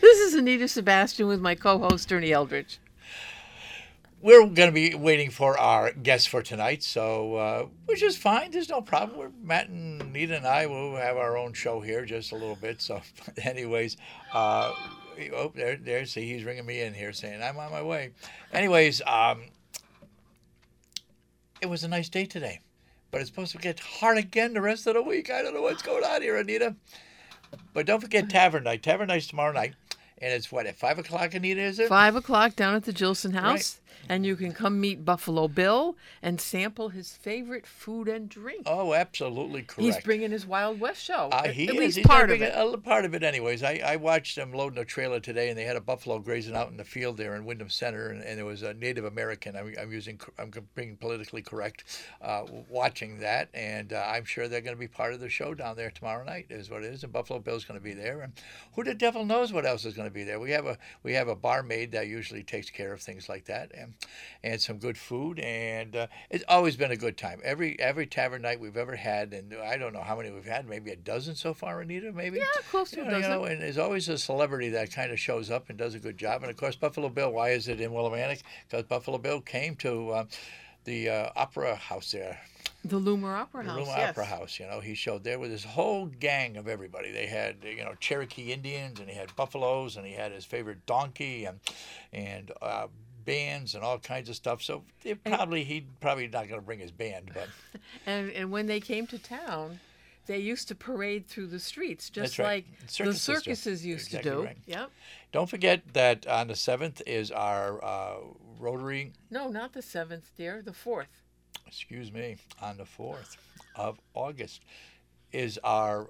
This is Anita Sebastian with my co-host Ernie Eldridge. We're going to be waiting for our guests for tonight, so uh, which is fine. There's no problem. We're, Matt and Anita and I will have our own show here just a little bit. So, anyways, uh, oh, there, there. See, he's ringing me in here saying I'm on my way. Anyways, um, it was a nice day today, but it's supposed to get hard again the rest of the week. I don't know what's going on here, Anita. But don't forget Tavern Night. Tavern Night's tomorrow night. And it's what, at 5 o'clock, Anita, is it? Five o'clock down at the Jillson House, and you can come meet Buffalo Bill and sample his favorite food and drink. Oh, absolutely correct. He's bringing his Wild West show. Uh, at he at is. part of it. A, part of it, anyways. I, I watched them loading a trailer today, and they had a buffalo grazing out in the field there in Windham Center, and, and it was a Native American. I'm, I'm using, I'm being politically correct, uh, watching that, and uh, I'm sure they're going to be part of the show down there tomorrow night. Is what it is, and Buffalo Bill's going to be there, and who the devil knows what else is going to be there? We have a we have a barmaid that usually takes care of things like that, and and some good food, and uh, it's always been a good time. Every every tavern night we've ever had, and I don't know how many we've had, maybe a dozen so far, Anita, maybe. Yeah, close to a know, you dozen. know, and there's always a celebrity that kind of shows up and does a good job. And of course, Buffalo Bill. Why is it in Willimantic? Because Buffalo Bill came to uh, the uh, opera house there, The Loomer Opera the House. Room yes. Opera House. You know, he showed there with his whole gang of everybody. They had you know Cherokee Indians, and he had buffaloes, and he had his favorite donkey, and and. Uh, bands and all kinds of stuff so it probably he probably not going to bring his band but And and when they came to town, they used to parade through the streets, just right. like the Circuses used Exactly to do. right. Yep. don't forget that on the 7th is our uh, rotary No, not the seventh, dear. The fourth. excuse me, on the 4th of August is our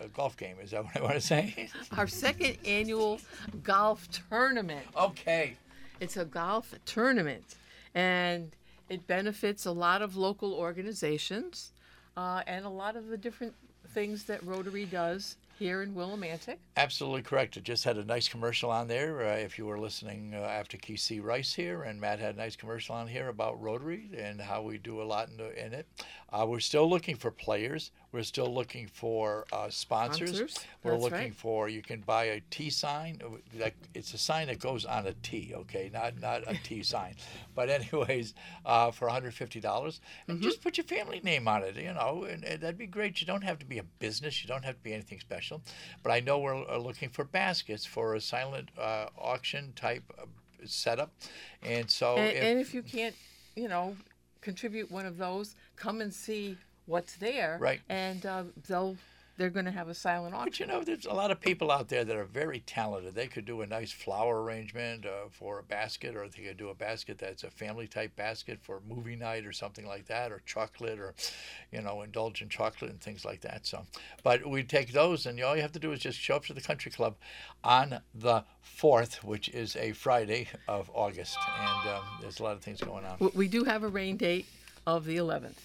uh, golf game. Is that what I want to say? Our second annual golf tournament. okay. It's a golf tournament, and it benefits a lot of local organizations uh, and a lot of the different things that Rotary does here in Willimantic. Absolutely correct. It just had a nice commercial on there. Uh, if you were listening uh, after KC Rice here, and Matt had a nice commercial on here about Rotary and how we do a lot in, the, in it. Uh, we're still looking for players. We're still looking for uh, sponsors. Sponsors, We're that's looking right. for. You can buy a T sign. uh, Like it's a sign that goes on a T. Okay, not not a T sign. But anyways, uh, for 150 dollars, and Mm-hmm. just put your family name on it. You know, and, and that'd be great. You don't have to be a business. You don't have to be anything special. But I know we're uh, looking for baskets for a silent uh, auction type uh, setup, and so And, if, and if you can't, you know, contribute one of those, come and see what's there. Right. And uh, they'll they're going to have a silent auction. But you know, there's a lot of people out there that are very talented. They could do a nice flower arrangement uh, for a basket, or they could do a basket that's a family type basket for movie night or something like that, or chocolate, or you know, indulge in chocolate and things like that. So, but we take those, and all you have to do is just show up to the country club on the fourth, which is a Friday of August, and um, there's a lot of things going on. We do have a rain date of the 11th.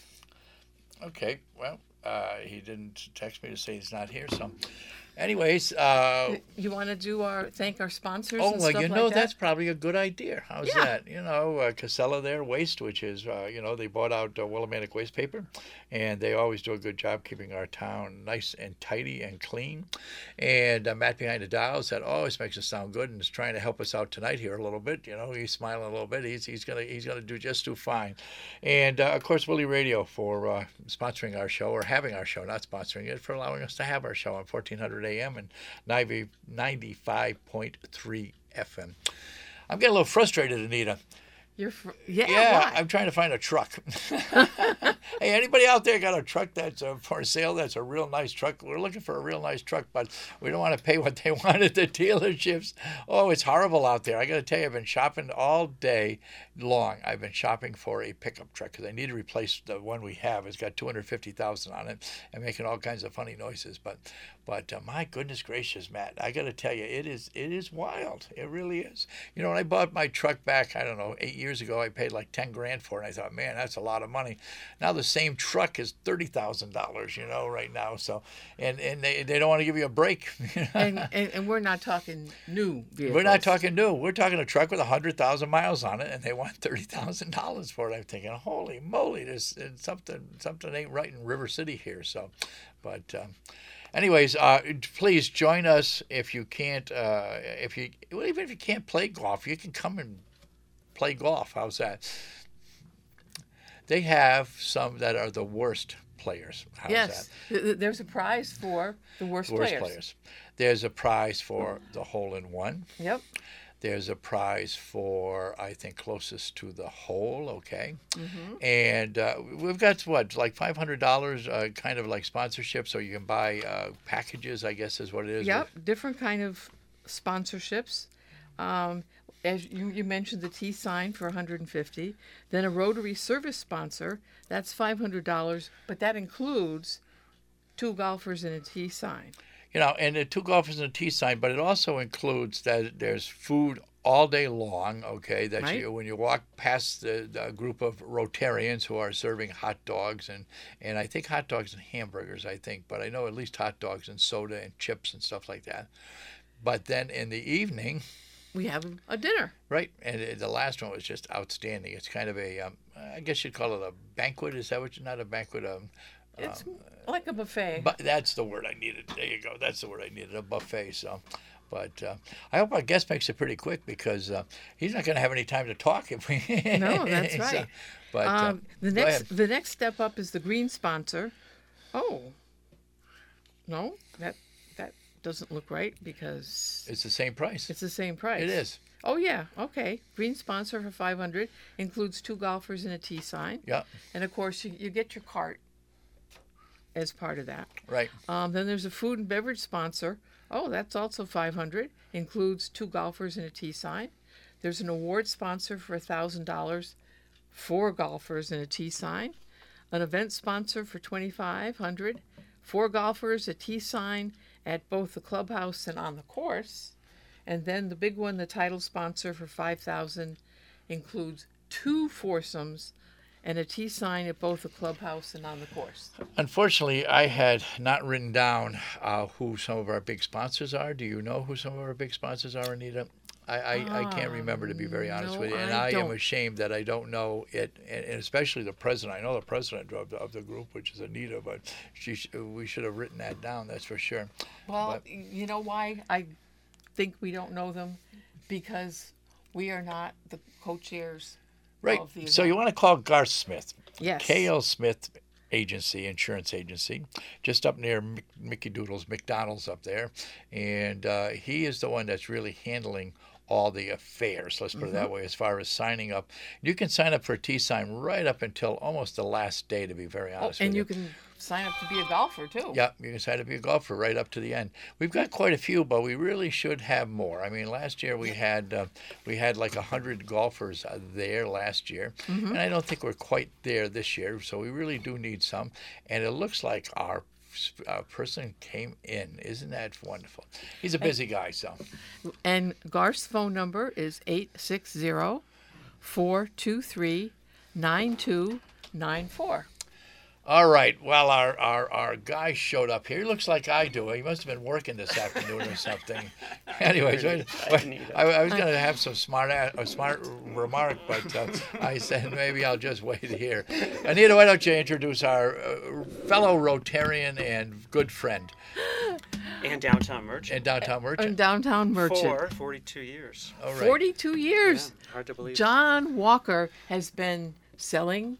Okay, well, uh, he didn't text me to say he's not here, so. Anyways, uh, You want to do our thank our sponsors? Oh, and well, stuff you like know, that? that's probably a good idea. How's Yeah. that? You know, uh, Casella there, Waste, which is, uh, you know, they bought out uh, Willimantic Waste Paper, and they always do a good job keeping our town nice and tidy and clean. And uh, Matt behind the dials that always makes us sound good and is trying to help us out tonight here a little bit. You know, he's smiling a little bit. He's, he's gonna he's gonna do just do fine. And uh, of course, Willie Radio for uh, sponsoring our show or having our show, not sponsoring it, for allowing us to have our show on 1400 AM and 90, 95.3 FM. I'm getting a little frustrated, Anita. You're fr- yeah. Yeah, why? I'm trying to find a truck. hey, anybody out there got a truck that's uh, for sale? That's a real nice truck. We're looking for a real nice truck, but we don't want to pay what they want at the dealerships. Oh, it's horrible out there. I got to tell you, I've been shopping all day long. I've been shopping for a pickup truck because I need to replace the one we have. It's got 250,000 on it and making all kinds of funny noises. But, but uh, my goodness gracious, Matt, I got to tell you, it is it is wild. It really is. You know, when I bought my truck back, I don't know, eight years ago, I paid like 10 grand for it. And I thought, man, that's a lot of money. Now the same truck is $30,000, you know, right now. So, and, and they, they don't want to give you a break. and, and and we're not talking new vehicles. We're not talking new. We're talking a truck with 100,000 miles on it, and they want $30,000 for it. I'm thinking, holy moly, there's there's something something ain't right in River City here. So, but um, anyways, uh, please join us if you can't. Uh, if you well, even if you can't play golf, you can come and play golf. How's that? They have some that are the worst players. How's yes, that? Th- th- there's a prize for the worst, Worst players. players. There's a prize for the hole in one. Yep. There's a prize for I think closest to the hole. Okay, Mm-hmm. and uh, we've got what like five hundred dollars, uh, kind of like sponsorship, so you can buy uh, packages. I guess is what it is. Yep, different kind of sponsorships. Um, as you, you mentioned, the T sign for 150. Then a Rotary service sponsor, that's $500, but that includes two golfers and a T sign. You know, and the two golfers and a T sign, but it also includes that there's food all day long. Okay, that Right. you when you walk past the, the group of Rotarians who are serving hot dogs and and I think hot dogs and hamburgers. I think, but I know at least hot dogs and soda and chips and stuff like that. But then in the evening, We have a dinner. right, and the last one was just outstanding. It's kind of a, um, I guess you'd call it a banquet. Is that what? you Not a banquet. Um, It's like a buffet. but that's the word I needed. There you go. That's the word I needed. A buffet. So, but uh, I hope our guest makes it pretty quick because uh, he's not going to have any time to talk if we. No, that's So, right. but uh, um, the next the next step up is the green sponsor. Oh, no, that doesn't look right because it's the same price. it's the same price. It is. Oh yeah, okay. Green sponsor for 500 includes two golfers and a T sign, Yeah. and of course you, you get your cart as part of that. Right. Um, then there's a food and beverage sponsor. Oh, that's also 500. Includes two golfers and a T sign. There's an award sponsor for $1,000, four golfers and a T sign. An event sponsor for 2500 four golfers, a T sign at both the clubhouse and on the course. And then the big one, the title sponsor for 5000 includes two foursomes and a T sign at both the clubhouse and on the course. Unfortunately, I had not written down uh, who some of our big sponsors are. Do you know who some of our big sponsors are, Anita? I, I, I can't remember to be very honest no, with you, and I I, am ashamed that I don't know it, and, and especially the president. I know the president of the, of the group, which is Anita, but she sh- we should have written that down. That's for sure. Well, But- you know why I think we don't know them? Because we are not the co-chairs Right. of the So you want to call Garth Smith, Yes. KL Smith Agency, insurance agency, just up near Mickey Doodle's McDonald's up there, and uh, he is the one that's really handling all the affairs. Let's put it that way. As far as signing up, you can sign up for T sign right up until almost the last day. To be very Oh, honest and with you can sign up to be a golfer too. yeah, you can sign up to be a golfer right up to the end. We've got quite a few, but we really should have more. I mean, last year we had uh, we had like a hundred golfers uh, there last year, and I don't think we're quite there this year. So we really do need some. And it looks like our uh, person came in. Isn't that wonderful? He's a busy guy, so And Garth's phone number is 860 423 9294. All right. Well, our, our, our guy showed up here. He looks like I do. He must have been working this afternoon or something. Anyways, I, I, I was going to have some smart a a smart remark, but uh, I said maybe I'll just wait here. Anita, why don't you introduce our uh, fellow Rotarian and good friend and downtown merchant and downtown merchant. And downtown merchant. for 42 years. All right. 42 years. Yeah, hard to believe. John Walker has been selling.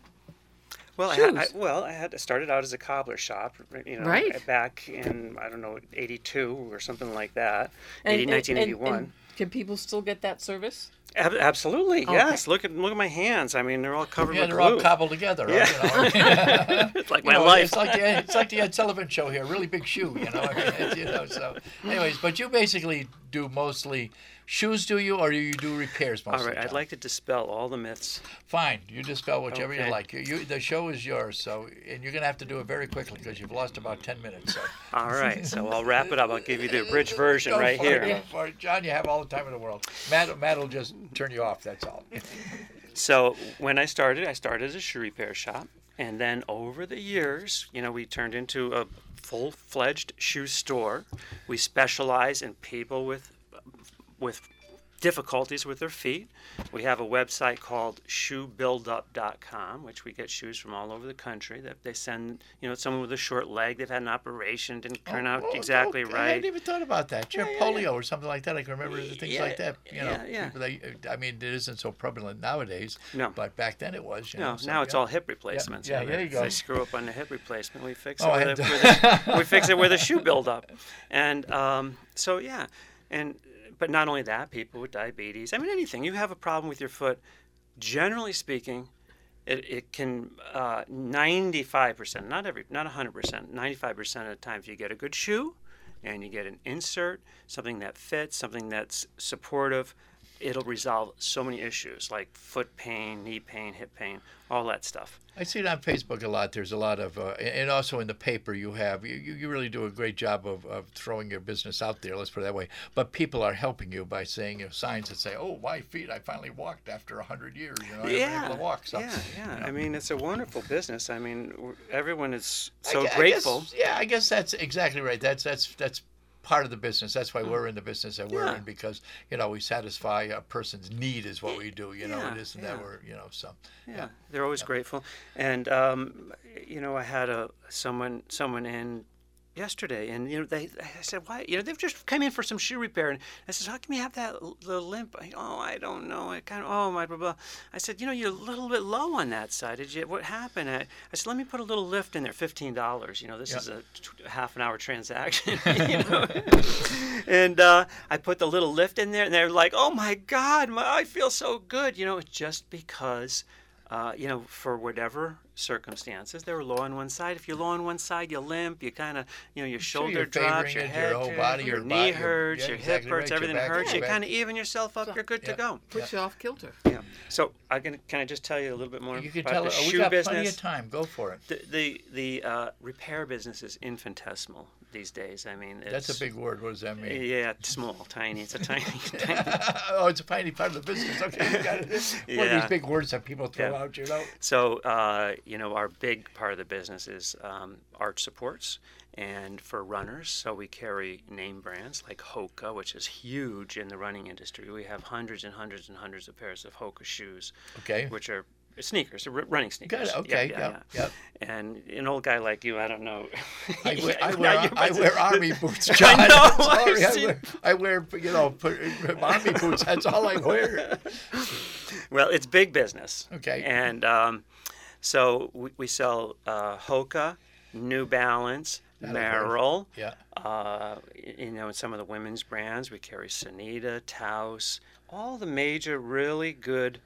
Well, I, had, I, well, I had started out as a cobbler shop, you know, Right. back in I don't know 82 or something like that, and- 80, and- 1981. and can people still get that service? Ab- absolutely, Okay. yes. Look at look at my hands. I mean, they're all covered Yeah, with they're glue. all cobbled together. right? You know? it's like You my know, life. It's like the it's like the Ed Sullivan show here. Really big shoe, you know. I mean, it's, you know. So, anyways, but you basically do mostly shoes, do you, or do you do repairs all mostly? right, I'd like to dispel all the myths. Fine, you dispel whichever you like. You, you, the show is yours, so and you're gonna have to do it very quickly because you've lost about ten minutes. So. All right, so I'll wrap it up. I'll give you the abridged version Go right for it, here. go for it. John. You have all the time in the world. Matt, Matt will just turn you off. That's all. So when I started, I started as a shoe repair shop, and then over the years, you know, we turned into a full-fledged shoe store. We specialize in people with with difficulties with their feet. We have a website called shoebuildup.com, which we get shoes from all over the country. That they send, you know, someone with a short leg, they've had an operation, didn't turn out Oh, exactly okay. I hadn't even thought about that. You have Yeah, yeah, polio or something like that. I can remember the things Yeah, like that. You know, yeah, yeah. that- I mean, it isn't so prevalent nowadays. No. But back then it was. You No, know, so, now it's yeah. all hip replacements. yeah, there they- you go. They screw up on the hip replacement. We fix it. Oh, I with, a, with a- we fix it with a shoe buildup, and um, so yeah, and but not only that, people with diabetes. I mean, anything you have a problem with your foot, generally speaking, it, it can uh, 95%, not every, not 100%, 95% of the time, if you get a good shoe, and you get an insert, something that fits, something that's supportive, it'll resolve so many issues like foot pain, knee pain, hip pain, all that stuff. I see it on Facebook a lot. There's a lot of, uh, and also in the paper you have, you, you really do a great job of, of throwing your business out there, let's put it that way. But people are helping you by saying, you know, signs that say, oh, my feet, I finally walked after 100 years. You know, I've able to walk. So, yeah, yeah. you know. I mean, it's a wonderful business. I mean, everyone is so I grateful. guess- yeah, I guess that's exactly right. That's that's that's part of the business. That's why we're in the business that we're. Yeah. in because you know we satisfy a person's need is what we do. You know, Yeah, it isn't yeah. that we're you know so. yeah, they're always grateful. And um, you know, I had a someone someone in yesterday, and you know, they I said, why? You know, they've just come in for some shoe repair, and I said, how come you have that the limp? I, oh, I don't know. I kind of oh my blah blah. I said, you know, you're a little bit low on that side. Did you? What happened? I, I said, let me put a little lift in there, fifteen dollars. You know, this Yeah. is a t- half an hour transaction. and uh, I put the little lift in there, and they're like, oh my God, my, I feel so good. You know, just because uh, you know, for whatever circumstances, they were low on one side. If you're low on one side, you limp, you kind of, you know, your Sure, shoulder you're drops, your it, your head, whole body, your your knee body, hurts, yeah, your exactly hip hurts, right, everything hurts. You kind of even yourself up. You're good yeah. to go. Puts you off kilter. Yeah. So I can can I just tell you a little bit more You can about tell. the uh, shoe we got business? plenty of time. Go for it. The the, the uh, repair business is infinitesimal these days. I mean, That's a big word. What does that mean? Yeah, small, tiny. It's a tiny, tiny. oh, it's a tiny part of the business. Okay, you got it. One of these big words that people throw Yeah. out. You know. So, uh, you know, our big part of the business is um, arch supports and for runners. So we carry name brands like Hoka, which is huge in the running industry. We have hundreds and hundreds and hundreds of pairs of Hoka shoes, Okay. which are sneakers, running sneakers. Okay. Yeah, Yeah. yeah. And an old guy like you, I don't know. I wear, I wear, I wear army boots, I know, I've I, wear, I wear, you know, army boots. That's all I wear. Well, it's big business. Okay. And um, so we, we sell uh, Hoka, New Balance. Merrell. Yeah. Uh, you know, in some of the women's brands, we carry Sanita, Taos, all the major, really good,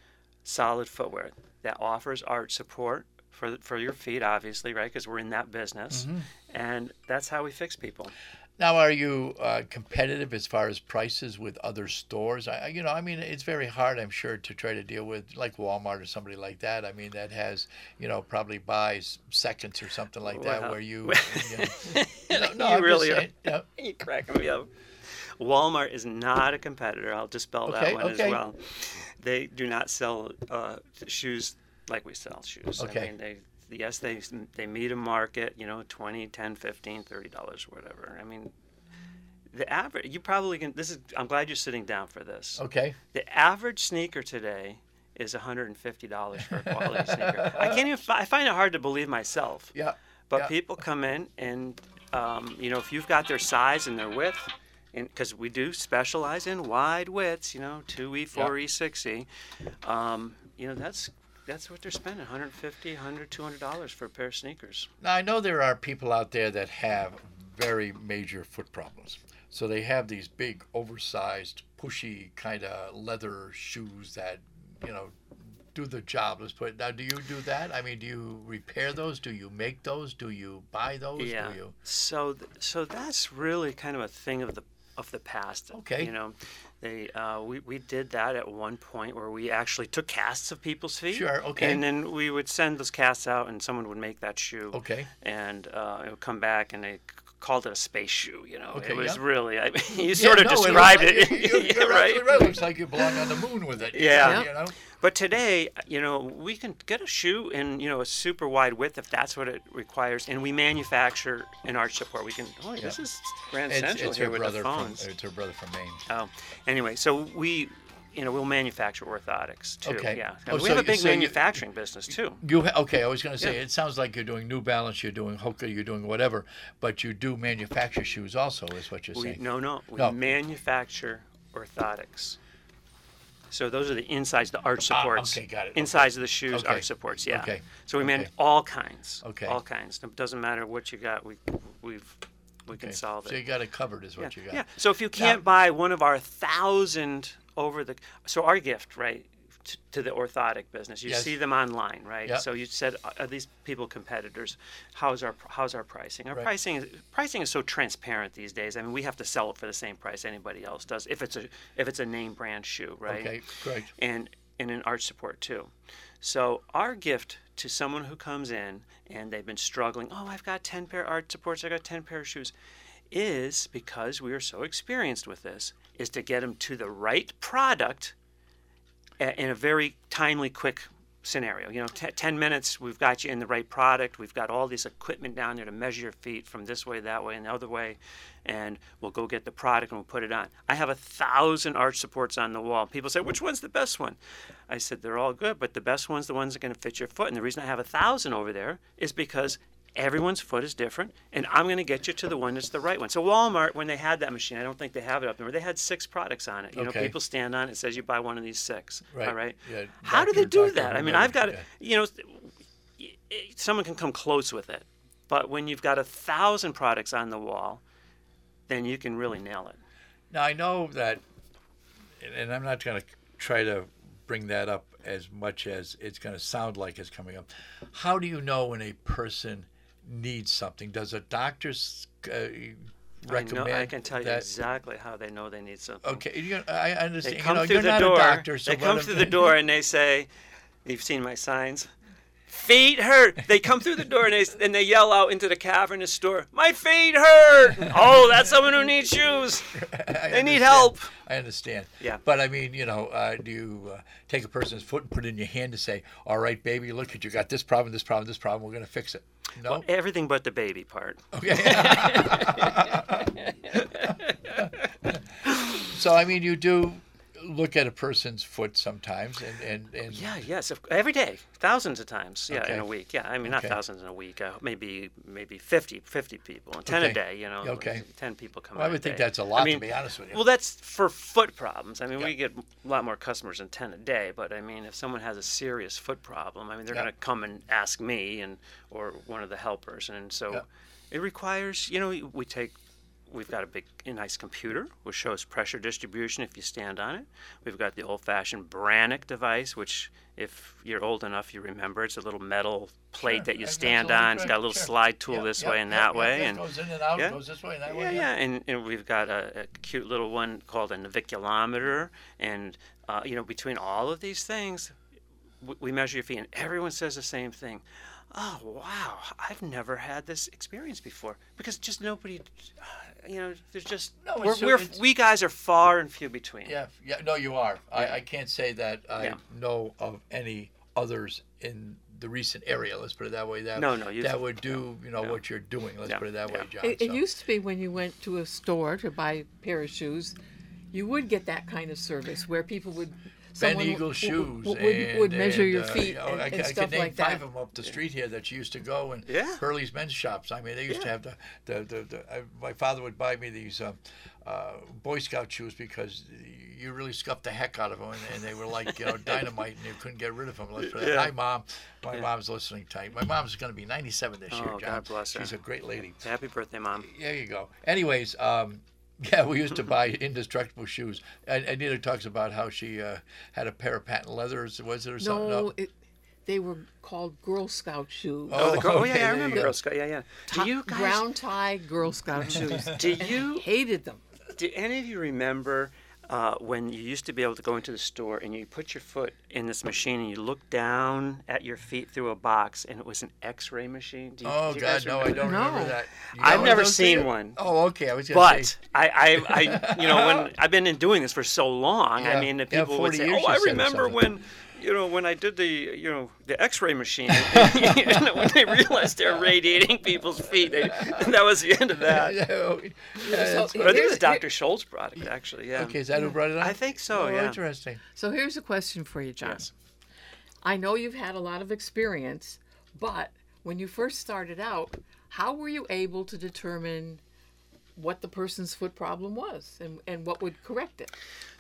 solid footwear that offers arch support for for your feet, obviously, right? Because we're in that business, Mm-hmm. and that's how we fix people. Now, are you uh, competitive as far as prices with other stores? I, you know, I mean, it's very hard, I'm sure, to try to deal with like Walmart or somebody like that. I mean, that has, you know, probably buys seconds or something like that, where you, you know, no, no, You I'm really just are. saying, yeah. you crack me up. Walmart is not a competitor. I'll dispel that one okay. as well. They do not sell uh, shoes like we sell shoes. Okay. I mean, they yes they they meet a market, you know, 20, 10, 15, 30 dollars whatever. I mean, the average you probably can this is I'm glad you're sitting down for this. Okay. The average sneaker today is $150 for a quality sneaker. I can't even I find it hard to believe myself. Yeah. But Yeah. people come in and, um, you know, if you've got their size and their width, because we do specialize in wide widths, you know, 2E, 4E, 6E, um, you know, that's that's what they're spending 150 100 $200 for a pair of sneakers. Now, I know there are people out there that have very major foot problems. So they have these big, oversized, pushy kind of leather shoes that, you know, do the job. Let's put it. Now, do you do that? I mean, do you repair those? Do you make those? Do you buy those? yeah. Do you? So th- so that's really kind of a thing of the of the past. Okay. You know, they uh, we we did that at one point where we actually took casts of people's feet. Sure, okay. And then we would send those casts out, and someone would make that shoe. Okay. And uh, it would come back, and they called it a space shoe. You know, Okay, it was yeah. really. I mean, you Yeah, sort of no, described like- it. You're, you're right. right. Looks like you belong on the moon with it. Yeah. You know? But today, you know, we can get a shoe in, you know, a super wide width if that's what it requires, and we manufacture an arch support. We can. Oh, this is Grand Central it's here with the from phones. it's her brother from Maine. Oh, anyway, so we you know, we'll manufacture orthotics too. Okay. Yeah. Oh, we so have a big so you- manufacturing business too. You ha- okay? I was going to say Yeah. it sounds like you're doing New Balance, you're doing Hoka, you're doing whatever, but you do manufacture shoes also, is what you're We, saying. no, no. We No. manufacture orthotics. So those are the insides, the arch supports. Ah, supports. okay, got it. Insides of the shoes, Okay. arch supports. Yeah. Okay. So we Okay. all kinds. Okay. All kinds. It doesn't matter what you got. We, we've, we can solve it. So you got it covered, is what yeah. you got. yeah. So if you can't buy one of our thousand over the, so our gift, right, to, to the orthotic business, you Yes. see them online, right? Yep. So you said, are these people competitors? How's our how's our pricing? Our Right. pricing is pricing is so transparent these days. I mean, we have to sell it for the same price anybody else does if it's a if it's a name brand shoe, right? Okay, correct. and and an arch support too. So our gift to someone who comes in and they've been struggling, oh, I've got 10 pair arch supports, I got 10 pair of shoes, is because we are so experienced with this, is to get them to the right product in a very timely, quick scenario. You know, t- 10 minutes, we've got you in the right product. We've got all this equipment down there to measure your feet from this way, that way, and the other way. And we'll go get the product and we'll put it on. I have a thousand arch supports on the wall. People say, which one's the best one? I said, they're all good, but the best one's the ones that are going to fit your foot. And the reason I have a thousand over there is because everyone's foot is different, and I'm going to get you to the one that's the right one. So Walmart, when they had that machine, I don't think they have it up there. They had six products on it. You know, people stand on it. It says you buy one of these six. Right. All right. Yeah, How do they do that? I mean, I've got yeah. you know, someone can come close with it, but when you've got a thousand products on the wall, then you can really nail it. Now I know that, and I'm not going to try to bring that up as much as it's going to sound like it's coming up. How do you know when a person needs something? Does a doctor uh, recommend? I know. I can tell you that? exactly how they know they need something. Okay, you, I I understand. They you come know, through you're the door. doctor, so they come through the door and they say, "You've seen my signs." Feet hurt. They come through the door and they and they yell out into the cavernous store, "My feet hurt!" oh, that's someone who needs shoes. They need help. I understand. Yeah. But I mean, you know, uh, do you uh, take a person's foot and put it in your hand and say, "All right, baby, look at you got this problem, this problem, this problem. We're going to fix it." No. Everything but the baby part. Okay. so I mean, you do look at a person's foot sometimes, and and, and Yeah, yes, every day, thousands of times. Yeah, Okay. in a week. Yeah, I mean not Okay. thousands in a week. Uh, maybe maybe 50, 50 people, and ten Okay. a day. You know, Okay. ten people come. Well, I would think day. that's a lot, to mean, be honest with you. Well, that's for foot problems. I mean, Yeah. we get a lot more customers than ten a day. But I mean, if someone has a serious foot problem, I mean, they're Yeah. going to come and ask me and or one of the helpers, and so Yeah. it requires. You know, we- we take. We've got a big, a nice computer which shows pressure distribution if you stand on it. We've got the old-fashioned Brannock device, which, if you're old enough, you remember. It's a little metal plate Sure, that you stand absolutely on. It's got a little sure. slide tool Yep, this yep, way and yep, that way, and goes in and out, yeah. goes this way and that yeah, way. yeah, and, and we've got a, a cute little one called a naviculometer, and uh, you know, between all of these things, we measure your feet, and everyone says the same thing. Oh wow, I've never had this experience before because just nobody, uh, you know, there's just No, we're, it's- we're it's- we guys are far and few between. Yeah, yeah, no, you are. Yeah. I, I can't say that I Yeah. know of any others in the recent area. Let's put it that way. That No, no, you've- that would do you know no. what you're doing. Let's Yeah, put it that way. John. It, it used to be when you went to a store to buy a pair of shoes, you would get that kind of service where people would. Ben someone Eagle w- shoes w- would, and, would measure and, your uh, feet you know, and, I, and I stuff could name like five that. of them up the street here that you used to go and Yeah. Hurley's men's shops. I mean, they used to have the the, the, the I, my father would buy me these um, uh, Boy Scout shoes because you really scuffed the heck out of them and, and they were like you know dynamite and you couldn't get rid of them. Let's put Yeah. Hi, mom. My mom's listening tight. My mom's going to be 97 this year, Oh, John. God bless her. She's a great lady. Happy birthday, mom. There you go. Anyways, um, yeah, we used to buy indestructible shoes. And Anita talks about how she uh, had a pair of patent leathers. Was it or something? No, it, they were called Girl Scout shoes. Oh, Oh, the girl, oh yeah, okay, I remember. Girl Scout. Yeah, yeah. Do Top- you guys? brown tie Girl Scout shoes. Do you? Hated them. Do any of you remember uh, when you used to be able to go into the store and you put your foot in this machine and you look down at your feet through a box and it was an X-ray machine? Do you, Oh do you God, guys no, I don't No. remember that. You I've got one of never seen there? one. Oh, okay. I was gonna say. But I, I, I, you know, when I've been in doing this for so long, Yeah, I mean, the yeah, people would say, "Oh, I remember when." You know, when I did the, you know, the X-ray machine, you know, when they realized they're radiating people's feet, they, that was the end of that. Yeah, So- that's- But I think it Here's- was Dr. Scholl's product, actually. Yeah. okay, is that who brought it up? I think so. Oh, yeah. interesting. So here's a question for you, John. Yes. I know you've had a lot of experience, but when you first started out, how were you able to determine what the person's foot problem was and, and what would correct it?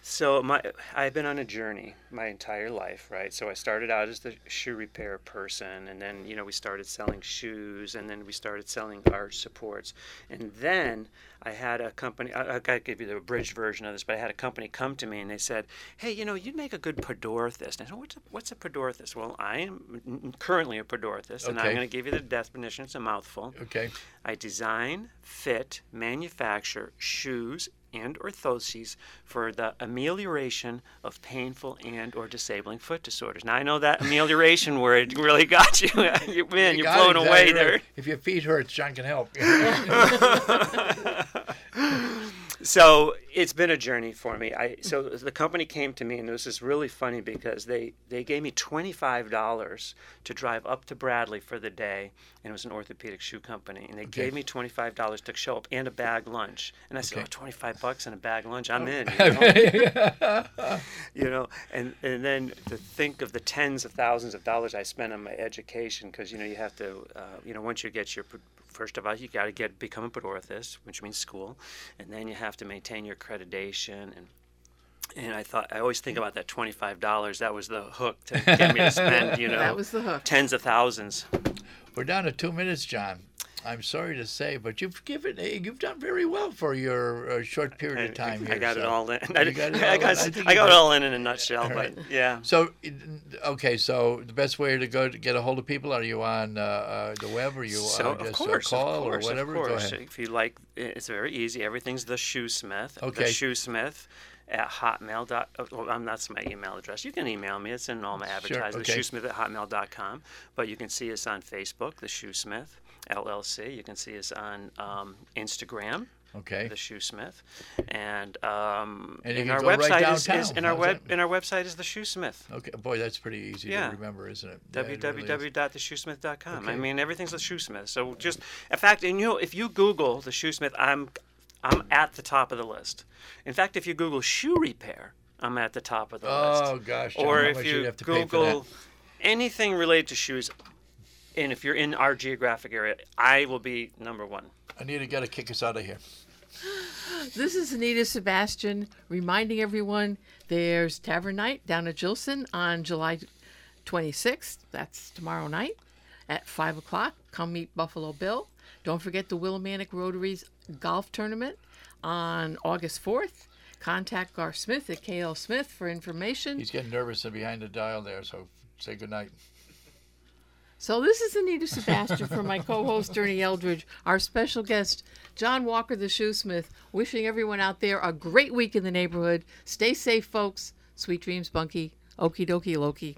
So my I've been on a journey my entire life, right? So I started out as the shoe repair person, and then you know we started selling shoes, and then we started selling arch supports, and then I had a company. I, I gotta give you the abridged version of this, but I had a company come to me and they said, "Hey, you know, you'd make a good podorthist." And I said, "What's a, what's a podorthist?" Well, I am currently a podorthist, and I'm going to give you the definition. It's a mouthful. Okay. I design, fit, manufacture shoes and orthoses for the amelioration of painful and or disabling foot disorders. Now I know that amelioration word really got you. you man, You you're blown away there. If your feet hurt, John can help. So it's been a journey for me. I so the company came to me, and this is really funny because they they gave me twenty five dollars to drive up to Bradley for the day, and it was an orthopedic shoe company, and they Okay. gave me twenty five dollars to show up and a bag lunch, and I said, Okay. oh, 25 bucks and a bag lunch, I'm in. You know? you know, and and then to think of the tens of thousands of dollars I spent on my education, because you know you have to, uh, you know, once you get your first of all you got to get become a podorthist, which means school, and then you have to maintain your accreditation and. And I thought I always think about that twenty-five dollars. That was the hook to get me to spend, you know, That was the hook. tens of thousands. We're down to two minutes, John. I'm sorry to say, but you've given you've done very well for your uh, short period of time I, here. I got it all in. You got it I got, in. I I got it all in in a nutshell. All But yeah. So, okay, so the best way to go to get a hold of people are you on uh, uh, the web or you So uh, just course, uh, call course, or whatever? Of course. If you like, it's very easy. Everything's the Shoesmith. Okay. The Shoesmith at hotmail. Dot, oh, well, um, that's my email address. You can email me. It's in all my advertisements. okay. Shoesmith at hotmail.com. But you can see us on Facebook, the Shoesmith LLC. You can see us on um, Instagram. Okay. The Shoesmith, and um, And and our go right website is, is and our web that? and our website is the Shoesmith. Okay, boy, that's pretty easy Yeah. to remember, isn't it? Yeah, it really is. www.theshoesmith.com. I mean, everything's the Shoesmith. So just, in fact, and you know, if you Google the Shoesmith, I'm, I'm at the top of the list. In fact, if you Google shoe repair, I'm at the top of the Oh list. Oh gosh, John, or if you you'd have to pay for Google anything related to shoes, and if you're in our geographic area, I will be number one. Anita, got to kick us out of here. This is Anita Sebastian reminding everyone there's Tavern Night down at Jillson on July 26th. That's tomorrow night at 5 o'clock. Come meet Buffalo Bill. Don't forget the Willimantic Rotaries Golf Tournament on August 4th. Contact Gar Smith at KL Smith for information. He's getting nervous and behind the dial there, so say good night. So this is Anita Sebastian for my co-host Ernie Eldridge, our special guest John Walker the Shoesmith, wishing everyone out there a great week in the neighborhood. Stay safe, folks. Sweet dreams, Bunky. Okie dokie, Loki.